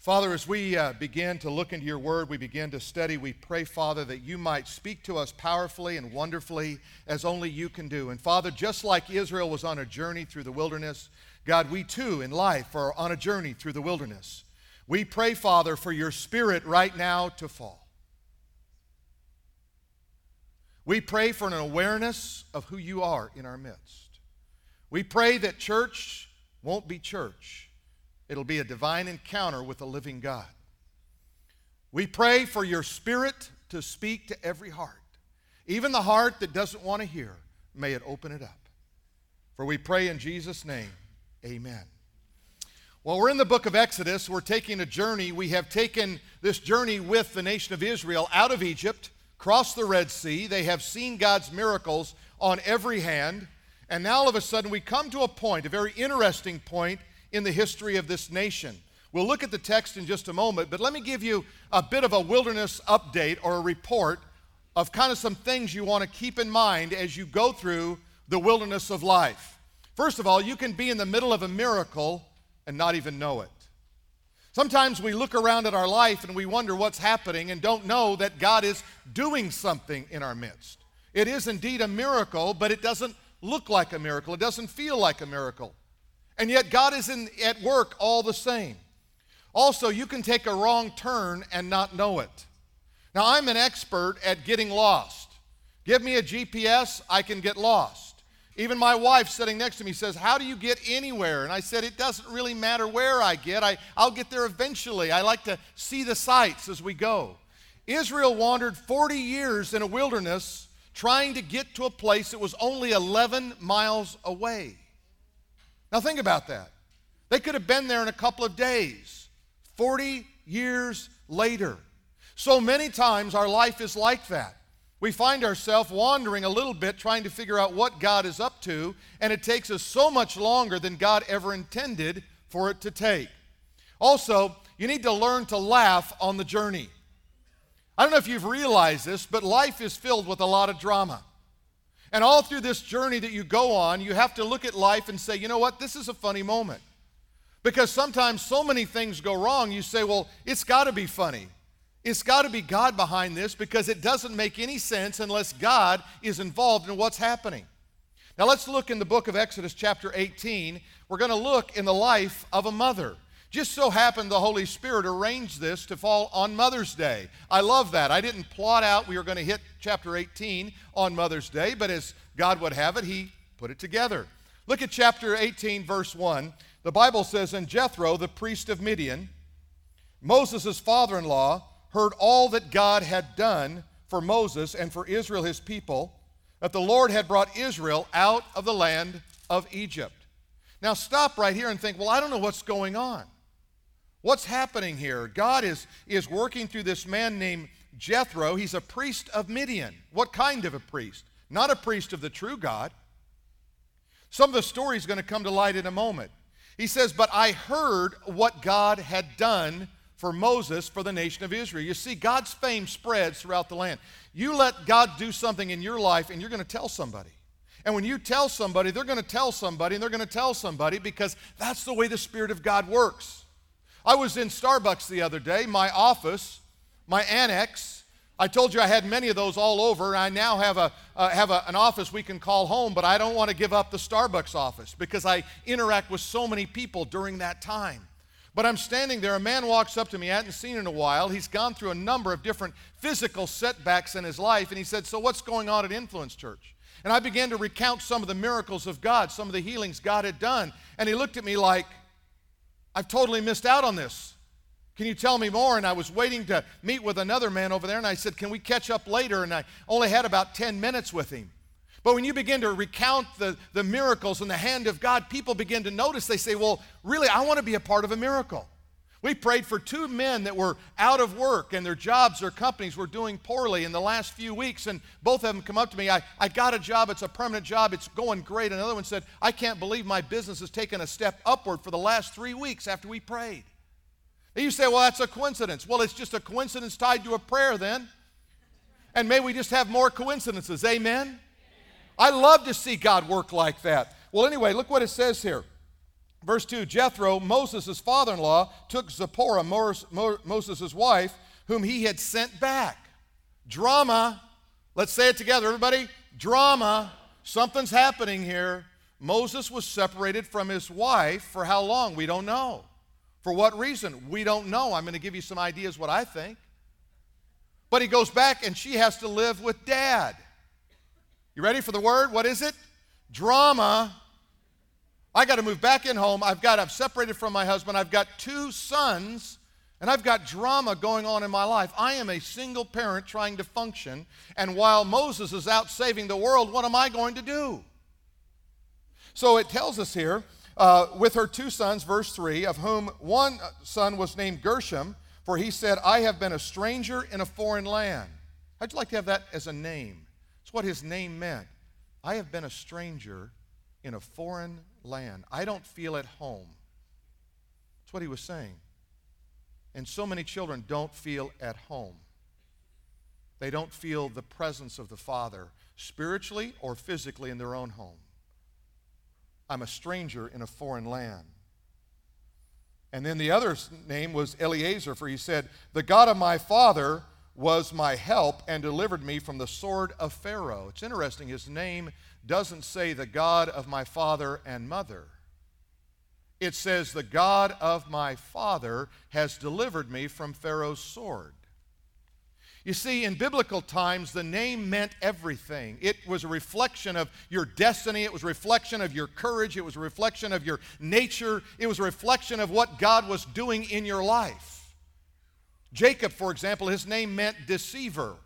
Father, as we uh, begin to look into your word, we begin to study, we pray, Father, that you might speak to us powerfully and wonderfully as only you can do. And Father, just like Israel was on a journey through the wilderness, God, we too in life are on a journey through the wilderness. We pray, Father, for your spirit right now to fall. We pray for an awareness of who you are in our midst. We pray that church won't be church It'll be a divine encounter with the living God. We pray for your spirit to speak to every heart, even the heart that doesn't want to hear. May it open it up. For we pray in Jesus' name, amen. Well, we're in the book of Exodus. We're taking a journey. We have taken this journey with the nation of Israel out of Egypt, crossed the Red Sea. They have seen God's miracles on every hand. And now all of a sudden we come to a point, a very interesting point in the history of this nation. We'll look at the text in just a moment, but let me give you a bit of a wilderness update or a report of kind of some things you want to keep in mind as you go through the wilderness of life. First of all, you can be in the middle of a miracle and not even know it. Sometimes we look around at our life and we wonder what's happening and don't know that God is doing something in our midst. It is indeed a miracle, but it doesn't look like a miracle. It doesn't feel like a miracle. And yet God is in, at work all the same. Also, you can take a wrong turn and not know it. Now, I'm an expert at getting lost. Give me a GPS, I can get lost. Even my wife sitting next to me says, How do you get anywhere? And I said, It doesn't really matter where I get. I, I'll get there eventually. I like to see the sights as we go. Israel wandered 40 years in a wilderness trying to get to a place that was only 11 miles away. Now, think about that. They could have been there in a couple of days, 40 years later. So many times our life is like that. We find ourselves wandering a little bit trying to figure out what God is up to, and it takes us so much longer than God ever intended for it to take. Also, you need to learn to laugh on the journey. I don't know if you've realized this, but life is filled with a lot of drama. And all through this journey that you go on, you have to look at life and say, you know what, this is a funny moment. Because sometimes so many things go wrong, you say, well, it's got to be funny. It's got to be God behind this because it doesn't make any sense unless God is involved in what's happening. Now let's look in the book of Exodus, chapter 18. We're going to look in the life of a mother. Just so happened the Holy Spirit arranged this to fall on Mother's Day. I love that. I didn't plot out we were going to hit chapter 18 on Mother's Day, but as God would have it, He put it together. Look at chapter 18, verse 1. The Bible says, And Jethro, the priest of Midian, Moses' father in law, heard all that God had done for Moses and for Israel, his people, that the Lord had brought Israel out of the land of Egypt. Now, stop right here and think, well, I don't know what's going on. What's happening here? God is, is working through this man named Jethro. He's a priest of Midian. What kind of a priest? Not a priest of the true God. Some of the story is going to come to light in a moment. He says, But I heard what God had done for Moses for the nation of Israel. You see, God's fame spreads throughout the land. You let God do something in your life, and you're going to tell somebody. And when you tell somebody, they're going to tell somebody, and they're going to tell somebody because that's the way the Spirit of God works. I was in Starbucks the other day, my office, my annex. I told you I had many of those all over. I now have, a, uh, have a, an office we can call home, but I don't want to give up the Starbucks office because I interact with so many people during that time. But I'm standing there, a man walks up to me I hadn't seen in a while. He's gone through a number of different physical setbacks in his life, and he said, So what's going on at Influence Church? And I began to recount some of the miracles of God, some of the healings God had done. And he looked at me like, I've totally missed out on this. Can you tell me more? And I was waiting to meet with another man over there, and I said, Can we catch up later? And I only had about 10 minutes with him. But when you begin to recount the, the miracles and the hand of God, people begin to notice. They say, Well, really, I want to be a part of a miracle. We prayed for two men that were out of work and their jobs or companies were doing poorly in the last few weeks. And both of them come up to me. I, I got a job. It's a permanent job. It's going great. Another one said, I can't believe my business has taken a step upward for the last three weeks after we prayed. And you say, well, that's a coincidence. Well, it's just a coincidence tied to a prayer then. And may we just have more coincidences. Amen? I love to see God work like that. Well, anyway, look what it says here. Verse 2 Jethro, Moses' father in law, took Zipporah, Moses' wife, whom he had sent back. Drama. Let's say it together, everybody. Drama. Something's happening here. Moses was separated from his wife for how long? We don't know. For what reason? We don't know. I'm going to give you some ideas what I think. But he goes back and she has to live with dad. You ready for the word? What is it? Drama. I got to move back in home. I've got, I've separated from my husband. I've got two sons, and I've got drama going on in my life. I am a single parent trying to function, and while Moses is out saving the world, what am I going to do? So it tells us here, uh, with her two sons, verse 3, of whom one son was named Gershom, for he said, I have been a stranger in a foreign land. How'd you like to have that as a name? It's what his name meant. I have been a stranger in a foreign land. I don't feel at home. That's what he was saying. And so many children don't feel at home. They don't feel the presence of the Father spiritually or physically in their own home. I'm a stranger in a foreign land. And then the other name was Eliezer, for he said, The God of my father was my help and delivered me from the sword of Pharaoh. It's interesting, his name doesn't say the God of my father and mother. It says, The God of my father has delivered me from Pharaoh's sword. You see, in biblical times, the name meant everything. It was a reflection of your destiny, it was a reflection of your courage, it was a reflection of your nature, it was a reflection of what God was doing in your life. Jacob, for example, his name meant deceiver.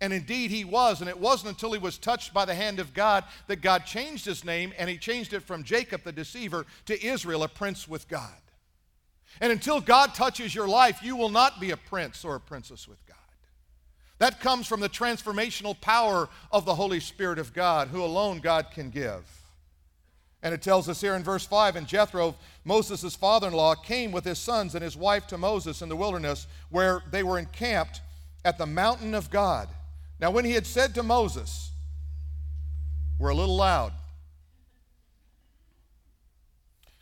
And indeed, he was. And it wasn't until he was touched by the hand of God that God changed his name, and he changed it from Jacob, the deceiver, to Israel, a prince with God. And until God touches your life, you will not be a prince or a princess with. That comes from the transformational power of the Holy Spirit of God, who alone God can give. And it tells us here in verse 5 And Jethro, Moses' father in law, came with his sons and his wife to Moses in the wilderness, where they were encamped at the mountain of God. Now, when he had said to Moses, We're a little loud.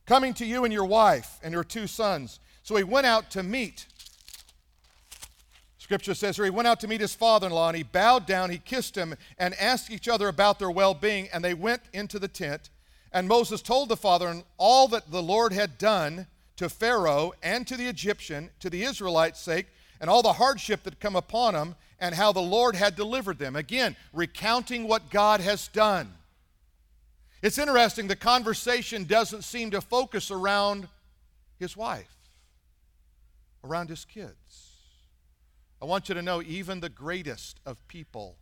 Coming to you and your wife and your two sons. So he went out to meet. Scripture says here he went out to meet his father in law and he bowed down, he kissed him, and asked each other about their well being. And they went into the tent. And Moses told the father all that the Lord had done to Pharaoh and to the Egyptian, to the Israelites' sake, and all the hardship that come upon them, and how the Lord had delivered them. Again, recounting what God has done. It's interesting, the conversation doesn't seem to focus around his wife, around his kids. I want you to know, even the greatest of people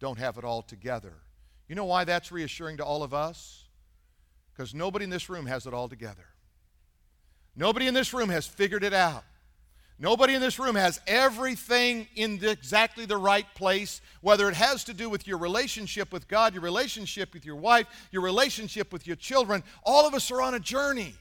don't have it all together. You know why that's reassuring to all of us? Because nobody in this room has it all together. Nobody in this room has figured it out. Nobody in this room has everything in the, exactly the right place, whether it has to do with your relationship with God, your relationship with your wife, your relationship with your children. All of us are on a journey.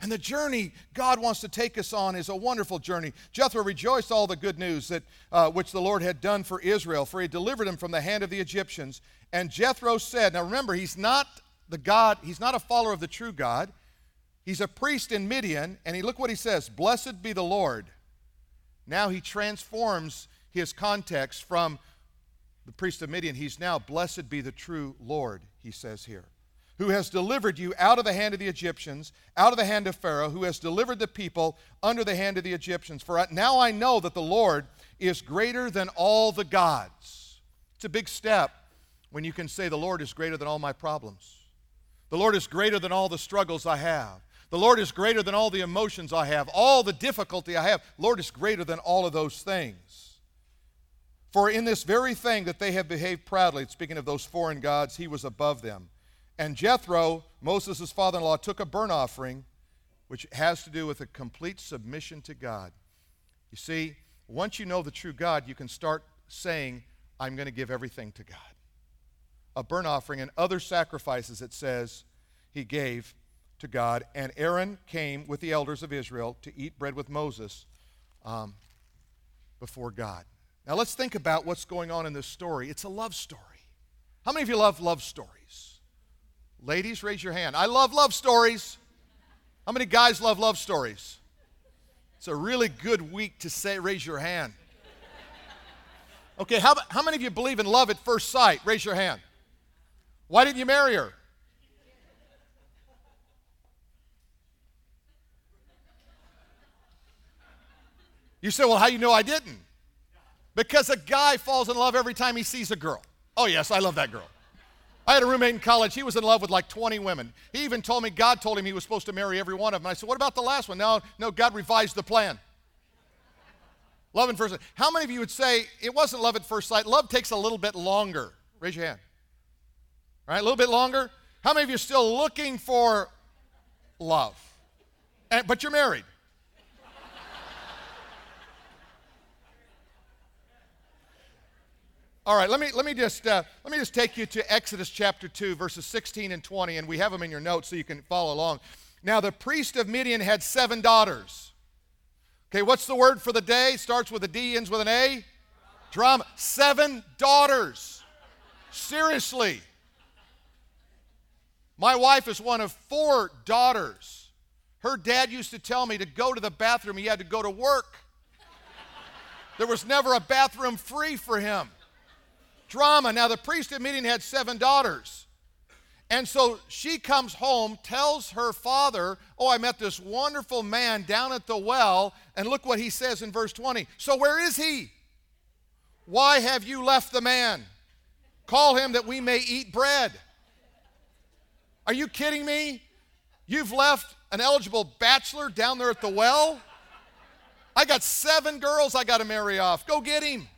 And the journey God wants to take us on is a wonderful journey. Jethro rejoiced all the good news that uh, which the Lord had done for Israel, for he delivered him from the hand of the Egyptians. And Jethro said, Now remember, he's not the God, he's not a follower of the true God. He's a priest in Midian, and he look what he says, "Blessed be the Lord." Now he transforms his context from the priest of Midian. He's now, "Blessed be the true Lord," he says here, who has delivered you out of the hand of the Egyptians, out of the hand of Pharaoh, who has delivered the people under the hand of the Egyptians. For now I know that the Lord is greater than all the gods. It's a big step when you can say the Lord is greater than all my problems. The Lord is greater than all the struggles I have. The Lord is greater than all the emotions I have, all the difficulty I have. Lord is greater than all of those things. For in this very thing that they have behaved proudly, speaking of those foreign gods, he was above them. And Jethro, Moses' father in law, took a burnt offering, which has to do with a complete submission to God. You see, once you know the true God, you can start saying, I'm going to give everything to God a burnt offering and other sacrifices, it says, he gave to God. And Aaron came with the elders of Israel to eat bread with Moses um, before God. Now let's think about what's going on in this story. It's a love story. How many of you love love stories? Ladies, raise your hand. I love love stories. How many guys love love stories? It's a really good week to say, raise your hand. Okay, how, how many of you believe in love at first sight? Raise your hand. Why didn't you marry her? You say, well, how you know I didn't? Because a guy falls in love every time he sees a girl. Oh, yes, I love that girl. I had a roommate in college. He was in love with like 20 women. He even told me God told him he was supposed to marry every one of them. I said, What about the last one? No, no, God revised the plan. Love at first sight. How many of you would say it wasn't love at first sight? Love takes a little bit longer. Raise your hand. All right, a little bit longer. How many of you are still looking for love? And, but you're married. All right, let me, let me, just, uh, let me just take you to Exodus chapter 2, verses 16 and 20, and we have them in your notes so you can follow along. Now, the priest of Midian had seven daughters. Okay, what's the word for the day? Starts with a D, ends with an A? Drama. Seven daughters. Seriously. My wife is one of four daughters. Her dad used to tell me to go to the bathroom, he had to go to work. There was never a bathroom free for him drama. Now, the priest of Midian had seven daughters. And so she comes home, tells her father, Oh, I met this wonderful man down at the well. And look what he says in verse 20. So, where is he? Why have you left the man? Call him that we may eat bread. Are you kidding me? You've left an eligible bachelor down there at the well? I got seven girls I got to marry off. Go get him.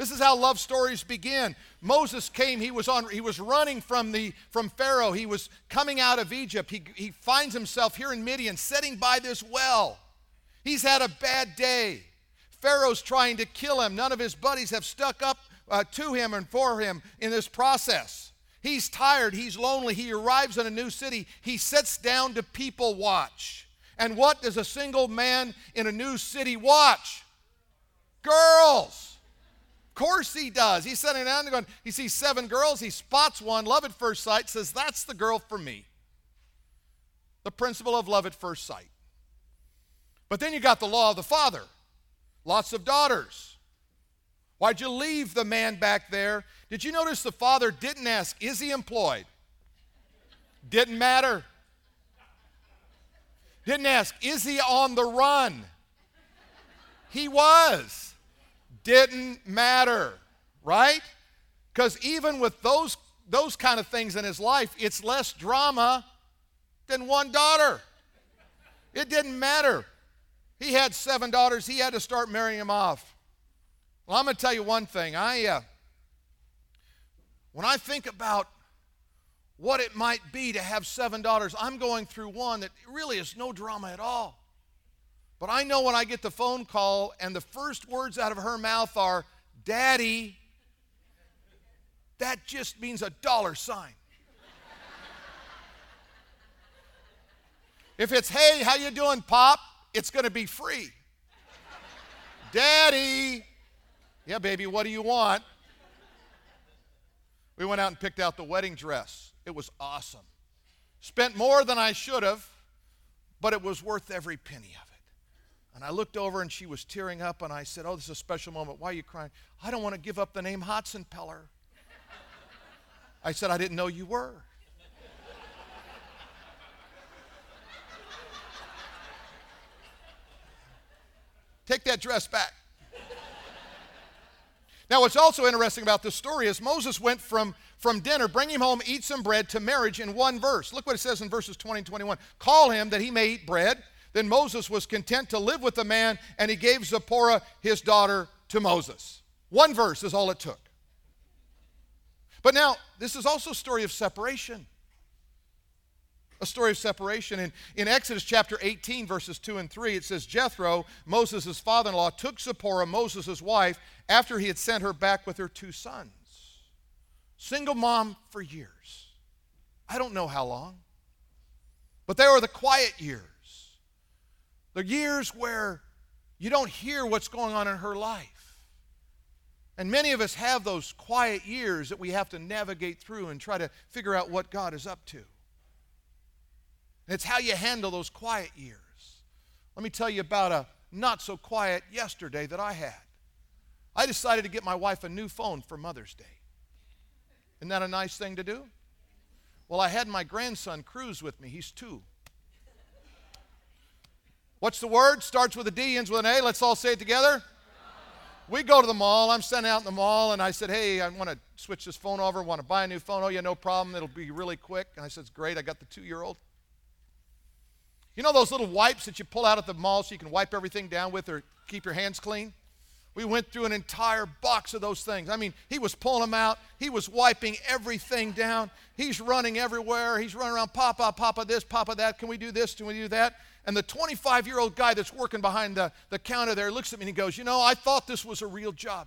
This is how love stories begin. Moses came, he was on he was running from the from Pharaoh. He was coming out of Egypt. He, he finds himself here in Midian sitting by this well. He's had a bad day. Pharaoh's trying to kill him. None of his buddies have stuck up uh, to him and for him in this process. He's tired, he's lonely. He arrives in a new city. He sits down to people watch. And what does a single man in a new city watch? Girls course he does. He's sitting down and going, he sees seven girls, he spots one, love at first sight, says, That's the girl for me. The principle of love at first sight. But then you got the law of the father. Lots of daughters. Why'd you leave the man back there? Did you notice the father didn't ask, Is he employed? Didn't matter. Didn't ask, Is he on the run? He was didn't matter, right? Because even with those, those kind of things in his life, it's less drama than one daughter. It didn't matter. He had seven daughters, he had to start marrying them off. Well, I'm going to tell you one thing. I, uh, when I think about what it might be to have seven daughters, I'm going through one that really is no drama at all. But I know when I get the phone call and the first words out of her mouth are, Daddy, that just means a dollar sign. if it's, hey, how you doing, Pop? It's going to be free. Daddy, yeah, baby, what do you want? We went out and picked out the wedding dress. It was awesome. Spent more than I should have, but it was worth every penny of it. And I looked over and she was tearing up, and I said, Oh, this is a special moment. Why are you crying? I don't want to give up the name Hotsenpiller. I said, I didn't know you were. Take that dress back. Now, what's also interesting about this story is Moses went from, from dinner, bring him home, eat some bread, to marriage in one verse. Look what it says in verses 20 and 21. Call him that he may eat bread then Moses was content to live with the man, and he gave Zipporah his daughter to Moses. One verse is all it took. But now, this is also a story of separation. A story of separation. In, in Exodus chapter 18, verses 2 and 3, it says Jethro, Moses' father in law, took Zipporah, Moses' wife, after he had sent her back with her two sons. Single mom for years. I don't know how long. But they were the quiet years. The years where you don't hear what's going on in her life. And many of us have those quiet years that we have to navigate through and try to figure out what God is up to. And it's how you handle those quiet years. Let me tell you about a not so quiet yesterday that I had. I decided to get my wife a new phone for Mother's Day. Isn't that a nice thing to do? Well, I had my grandson Cruz with me. He's two. What's the word? Starts with a D, ends with an A. Let's all say it together. We go to the mall. I'm sent out in the mall, and I said, Hey, I want to switch this phone over. Want to buy a new phone? Oh, yeah, no problem. It'll be really quick. And I said, It's great. I got the two year old. You know those little wipes that you pull out at the mall so you can wipe everything down with or keep your hands clean? We went through an entire box of those things. I mean, he was pulling them out. He was wiping everything down. He's running everywhere. He's running around, Papa, Papa, this, Papa, that. Can we do this? Can we do that? And the 25 year old guy that's working behind the, the counter there looks at me and he goes, You know, I thought this was a real job.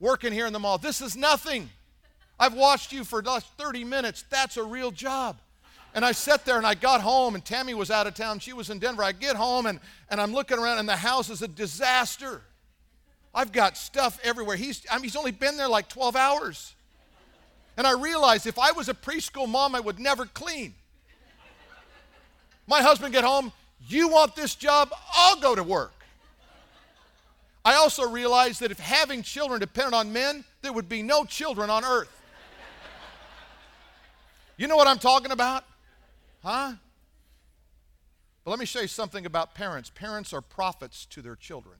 Working here in the mall. This is nothing. I've watched you for 30 minutes. That's a real job. And I sat there and I got home, and Tammy was out of town. She was in Denver. I get home and, and I'm looking around, and the house is a disaster. I've got stuff everywhere. He's, I mean, he's only been there like 12 hours. And I realized if I was a preschool mom, I would never clean. My husband get home, you want this job? I'll go to work. I also realized that if having children depended on men, there would be no children on earth. You know what I'm talking about? Huh? But let me show you something about parents. Parents are prophets to their children.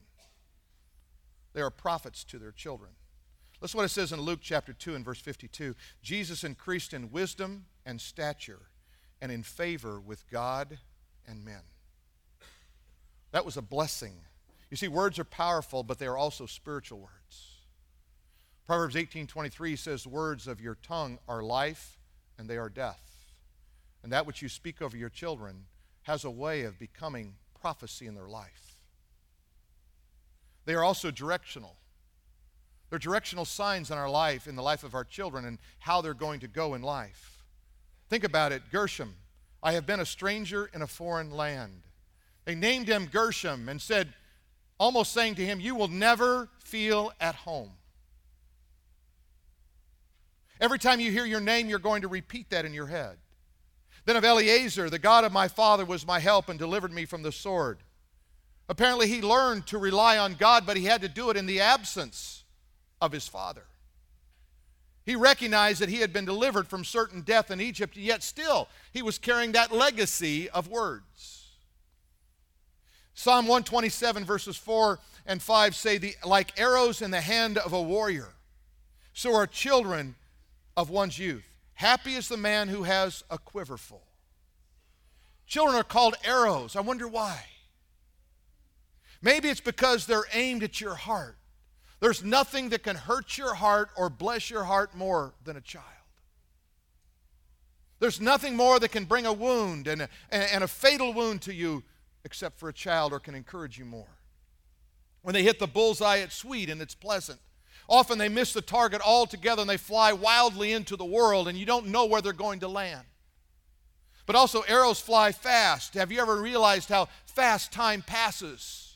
They are prophets to their children. Listen what it says in Luke chapter 2 and verse 52. Jesus increased in wisdom and stature and in favor with God and men. That was a blessing. You see, words are powerful, but they are also spiritual words. Proverbs 18:23 says, "Words of your tongue are life, and they are death." And that which you speak over your children has a way of becoming prophecy in their life. They are also directional. They're directional signs in our life, in the life of our children, and how they're going to go in life. Think about it Gershom, I have been a stranger in a foreign land. They named him Gershom and said, almost saying to him, You will never feel at home. Every time you hear your name, you're going to repeat that in your head. Then of Eliezer, the God of my father was my help and delivered me from the sword. Apparently, he learned to rely on God, but he had to do it in the absence of his father. He recognized that he had been delivered from certain death in Egypt, yet still he was carrying that legacy of words. Psalm 127, verses 4 and 5 say, the, Like arrows in the hand of a warrior, so are children of one's youth. Happy is the man who has a quiver full. Children are called arrows. I wonder why. Maybe it's because they're aimed at your heart. There's nothing that can hurt your heart or bless your heart more than a child. There's nothing more that can bring a wound and a, and a fatal wound to you except for a child or can encourage you more. When they hit the bullseye, it's sweet and it's pleasant. Often they miss the target altogether and they fly wildly into the world and you don't know where they're going to land. But also, arrows fly fast. Have you ever realized how fast time passes?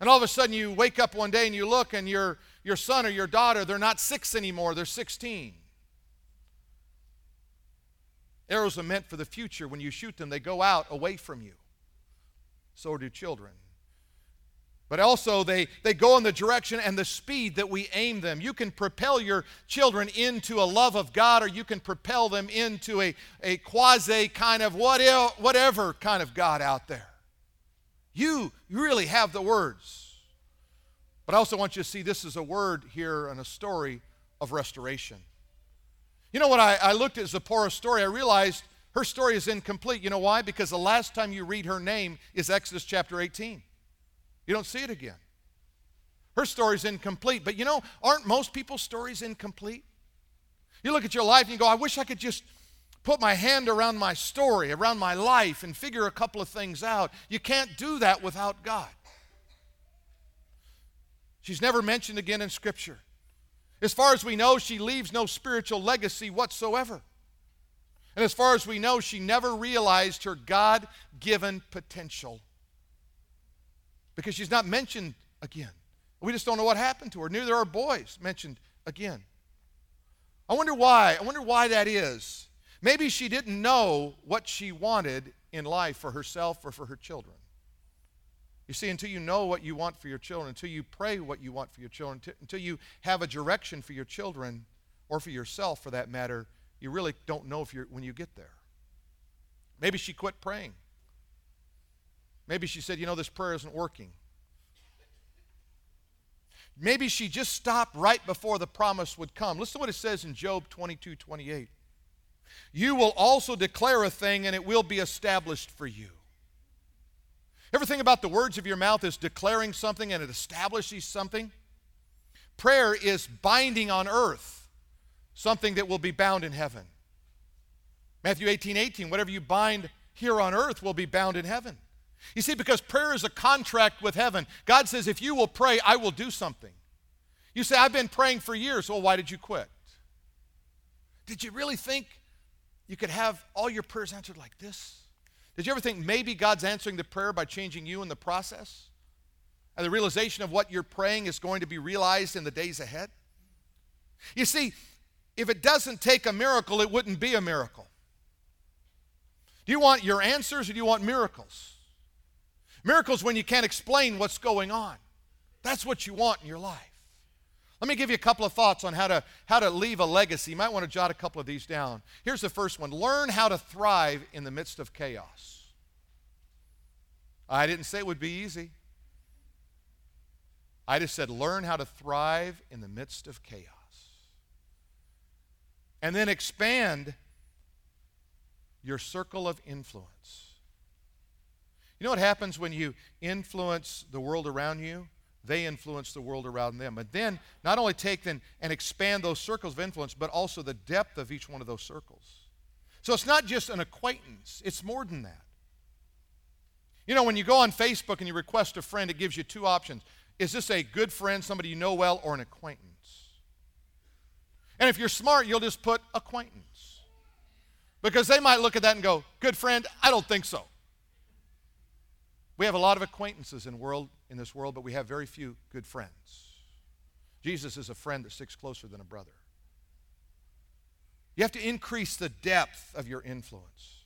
And all of a sudden you wake up one day and you look and your, your son or your daughter, they're not six anymore, they're 16. Arrows are meant for the future. When you shoot them, they go out away from you. So do children. But also, they, they go in the direction and the speed that we aim them. You can propel your children into a love of God, or you can propel them into a, a quasi kind of whatever kind of God out there. You really have the words. But I also want you to see this is a word here and a story of restoration. You know what? I, I looked at Zipporah's story, I realized her story is incomplete. You know why? Because the last time you read her name is Exodus chapter 18. You don't see it again. Her story is incomplete. But you know, aren't most people's stories incomplete? You look at your life and you go, I wish I could just put my hand around my story, around my life, and figure a couple of things out. You can't do that without God. She's never mentioned again in Scripture. As far as we know, she leaves no spiritual legacy whatsoever. And as far as we know, she never realized her God given potential because she's not mentioned again. We just don't know what happened to her. Neither are boys mentioned again. I wonder why. I wonder why that is. Maybe she didn't know what she wanted in life for herself or for her children. You see, until you know what you want for your children, until you pray what you want for your children, until you have a direction for your children or for yourself for that matter, you really don't know if you're, when you get there. Maybe she quit praying. Maybe she said, You know, this prayer isn't working. Maybe she just stopped right before the promise would come. Listen to what it says in Job 22 28. You will also declare a thing, and it will be established for you. Everything about the words of your mouth is declaring something and it establishes something. Prayer is binding on earth something that will be bound in heaven. Matthew 18 18, whatever you bind here on earth will be bound in heaven. You see, because prayer is a contract with heaven. God says, if you will pray, I will do something. You say, I've been praying for years. Well, why did you quit? Did you really think you could have all your prayers answered like this? Did you ever think maybe God's answering the prayer by changing you in the process? And the realization of what you're praying is going to be realized in the days ahead? You see, if it doesn't take a miracle, it wouldn't be a miracle. Do you want your answers or do you want miracles? Miracles when you can't explain what's going on. That's what you want in your life. Let me give you a couple of thoughts on how to, how to leave a legacy. You might want to jot a couple of these down. Here's the first one learn how to thrive in the midst of chaos. I didn't say it would be easy. I just said learn how to thrive in the midst of chaos. And then expand your circle of influence. You know what happens when you influence the world around you? They influence the world around them. And then, not only take them and expand those circles of influence, but also the depth of each one of those circles. So it's not just an acquaintance, it's more than that. You know, when you go on Facebook and you request a friend, it gives you two options. Is this a good friend, somebody you know well, or an acquaintance? And if you're smart, you'll just put acquaintance. Because they might look at that and go, good friend, I don't think so. We have a lot of acquaintances in, world, in this world, but we have very few good friends. Jesus is a friend that sticks closer than a brother. You have to increase the depth of your influence.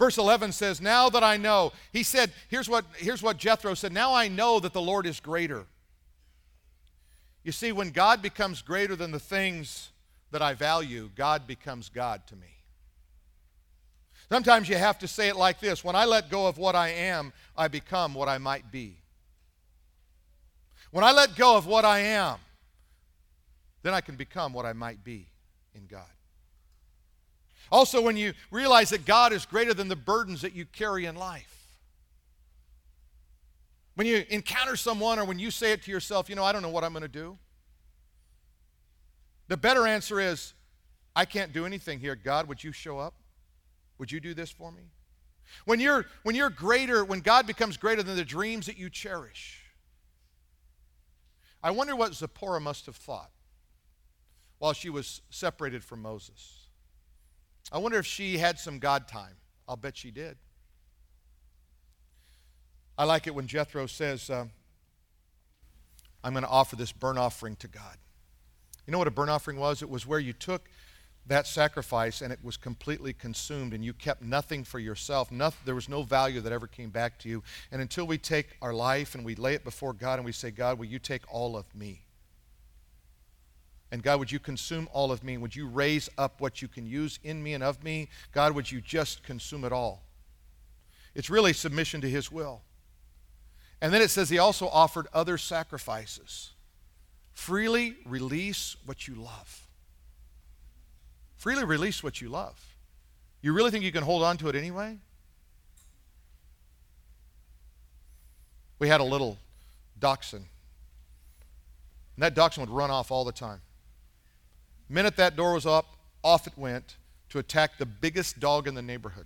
Verse 11 says, Now that I know, he said, here's what, here's what Jethro said, Now I know that the Lord is greater. You see, when God becomes greater than the things that I value, God becomes God to me. Sometimes you have to say it like this When I let go of what I am, I become what I might be. When I let go of what I am, then I can become what I might be in God. Also, when you realize that God is greater than the burdens that you carry in life. When you encounter someone or when you say it to yourself, you know, I don't know what I'm going to do. The better answer is, I can't do anything here. God, would you show up? Would you do this for me? When you're, when you're greater, when God becomes greater than the dreams that you cherish, I wonder what Zipporah must have thought while she was separated from Moses. I wonder if she had some God time. I'll bet she did. I like it when Jethro says, uh, I'm going to offer this burnt offering to God. You know what a burnt offering was? It was where you took that sacrifice and it was completely consumed and you kept nothing for yourself. Nothing, there was no value that ever came back to you. And until we take our life and we lay it before God and we say, God, will you take all of me? And God, would you consume all of me? Would you raise up what you can use in me and of me? God, would you just consume it all? It's really submission to His will. And then it says He also offered other sacrifices. Freely release what you love. Freely release what you love. You really think you can hold on to it anyway? We had a little dachshund. And that dachshund would run off all the time. The minute that door was up, off it went to attack the biggest dog in the neighborhood.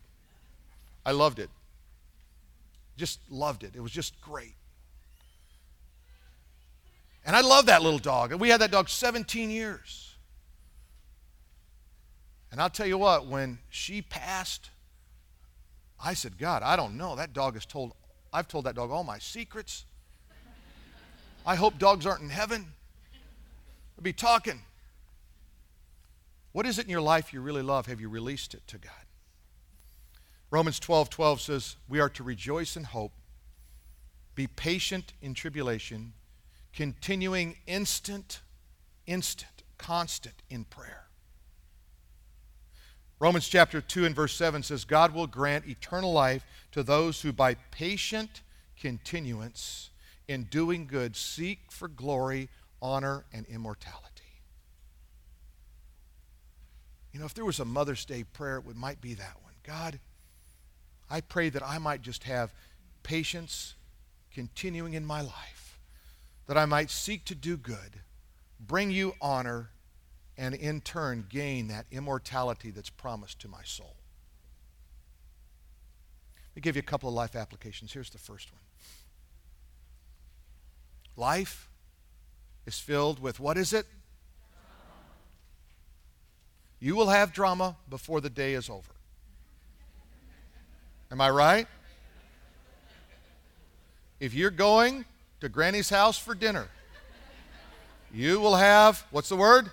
I loved it. Just loved it. It was just great. And I love that little dog. And we had that dog 17 years. And I'll tell you what, when she passed, I said, God, I don't know. That dog has told, I've told that dog all my secrets. I hope dogs aren't in heaven. I'll be talking. What is it in your life you really love? Have you released it to God? Romans 12 12 says, We are to rejoice in hope, be patient in tribulation, continuing instant, instant, constant in prayer. Romans chapter 2 and verse 7 says, God will grant eternal life to those who by patient continuance in doing good seek for glory, honor, and immortality. You know, if there was a Mother's Day prayer, it might be that one. God, I pray that I might just have patience continuing in my life, that I might seek to do good, bring you honor, and in turn gain that immortality that's promised to my soul. Let me give you a couple of life applications. Here's the first one Life is filled with what is it? You will have drama before the day is over. Am I right? If you're going to Granny's house for dinner, you will have, what's the word?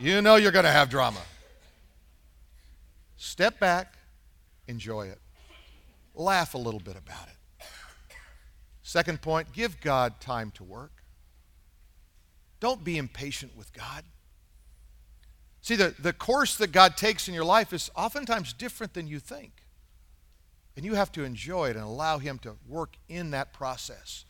You know you're going to have drama. Step back, enjoy it, laugh a little bit about it. Second point give God time to work. Don't be impatient with God. See, the, the course that God takes in your life is oftentimes different than you think. And you have to enjoy it and allow Him to work in that process.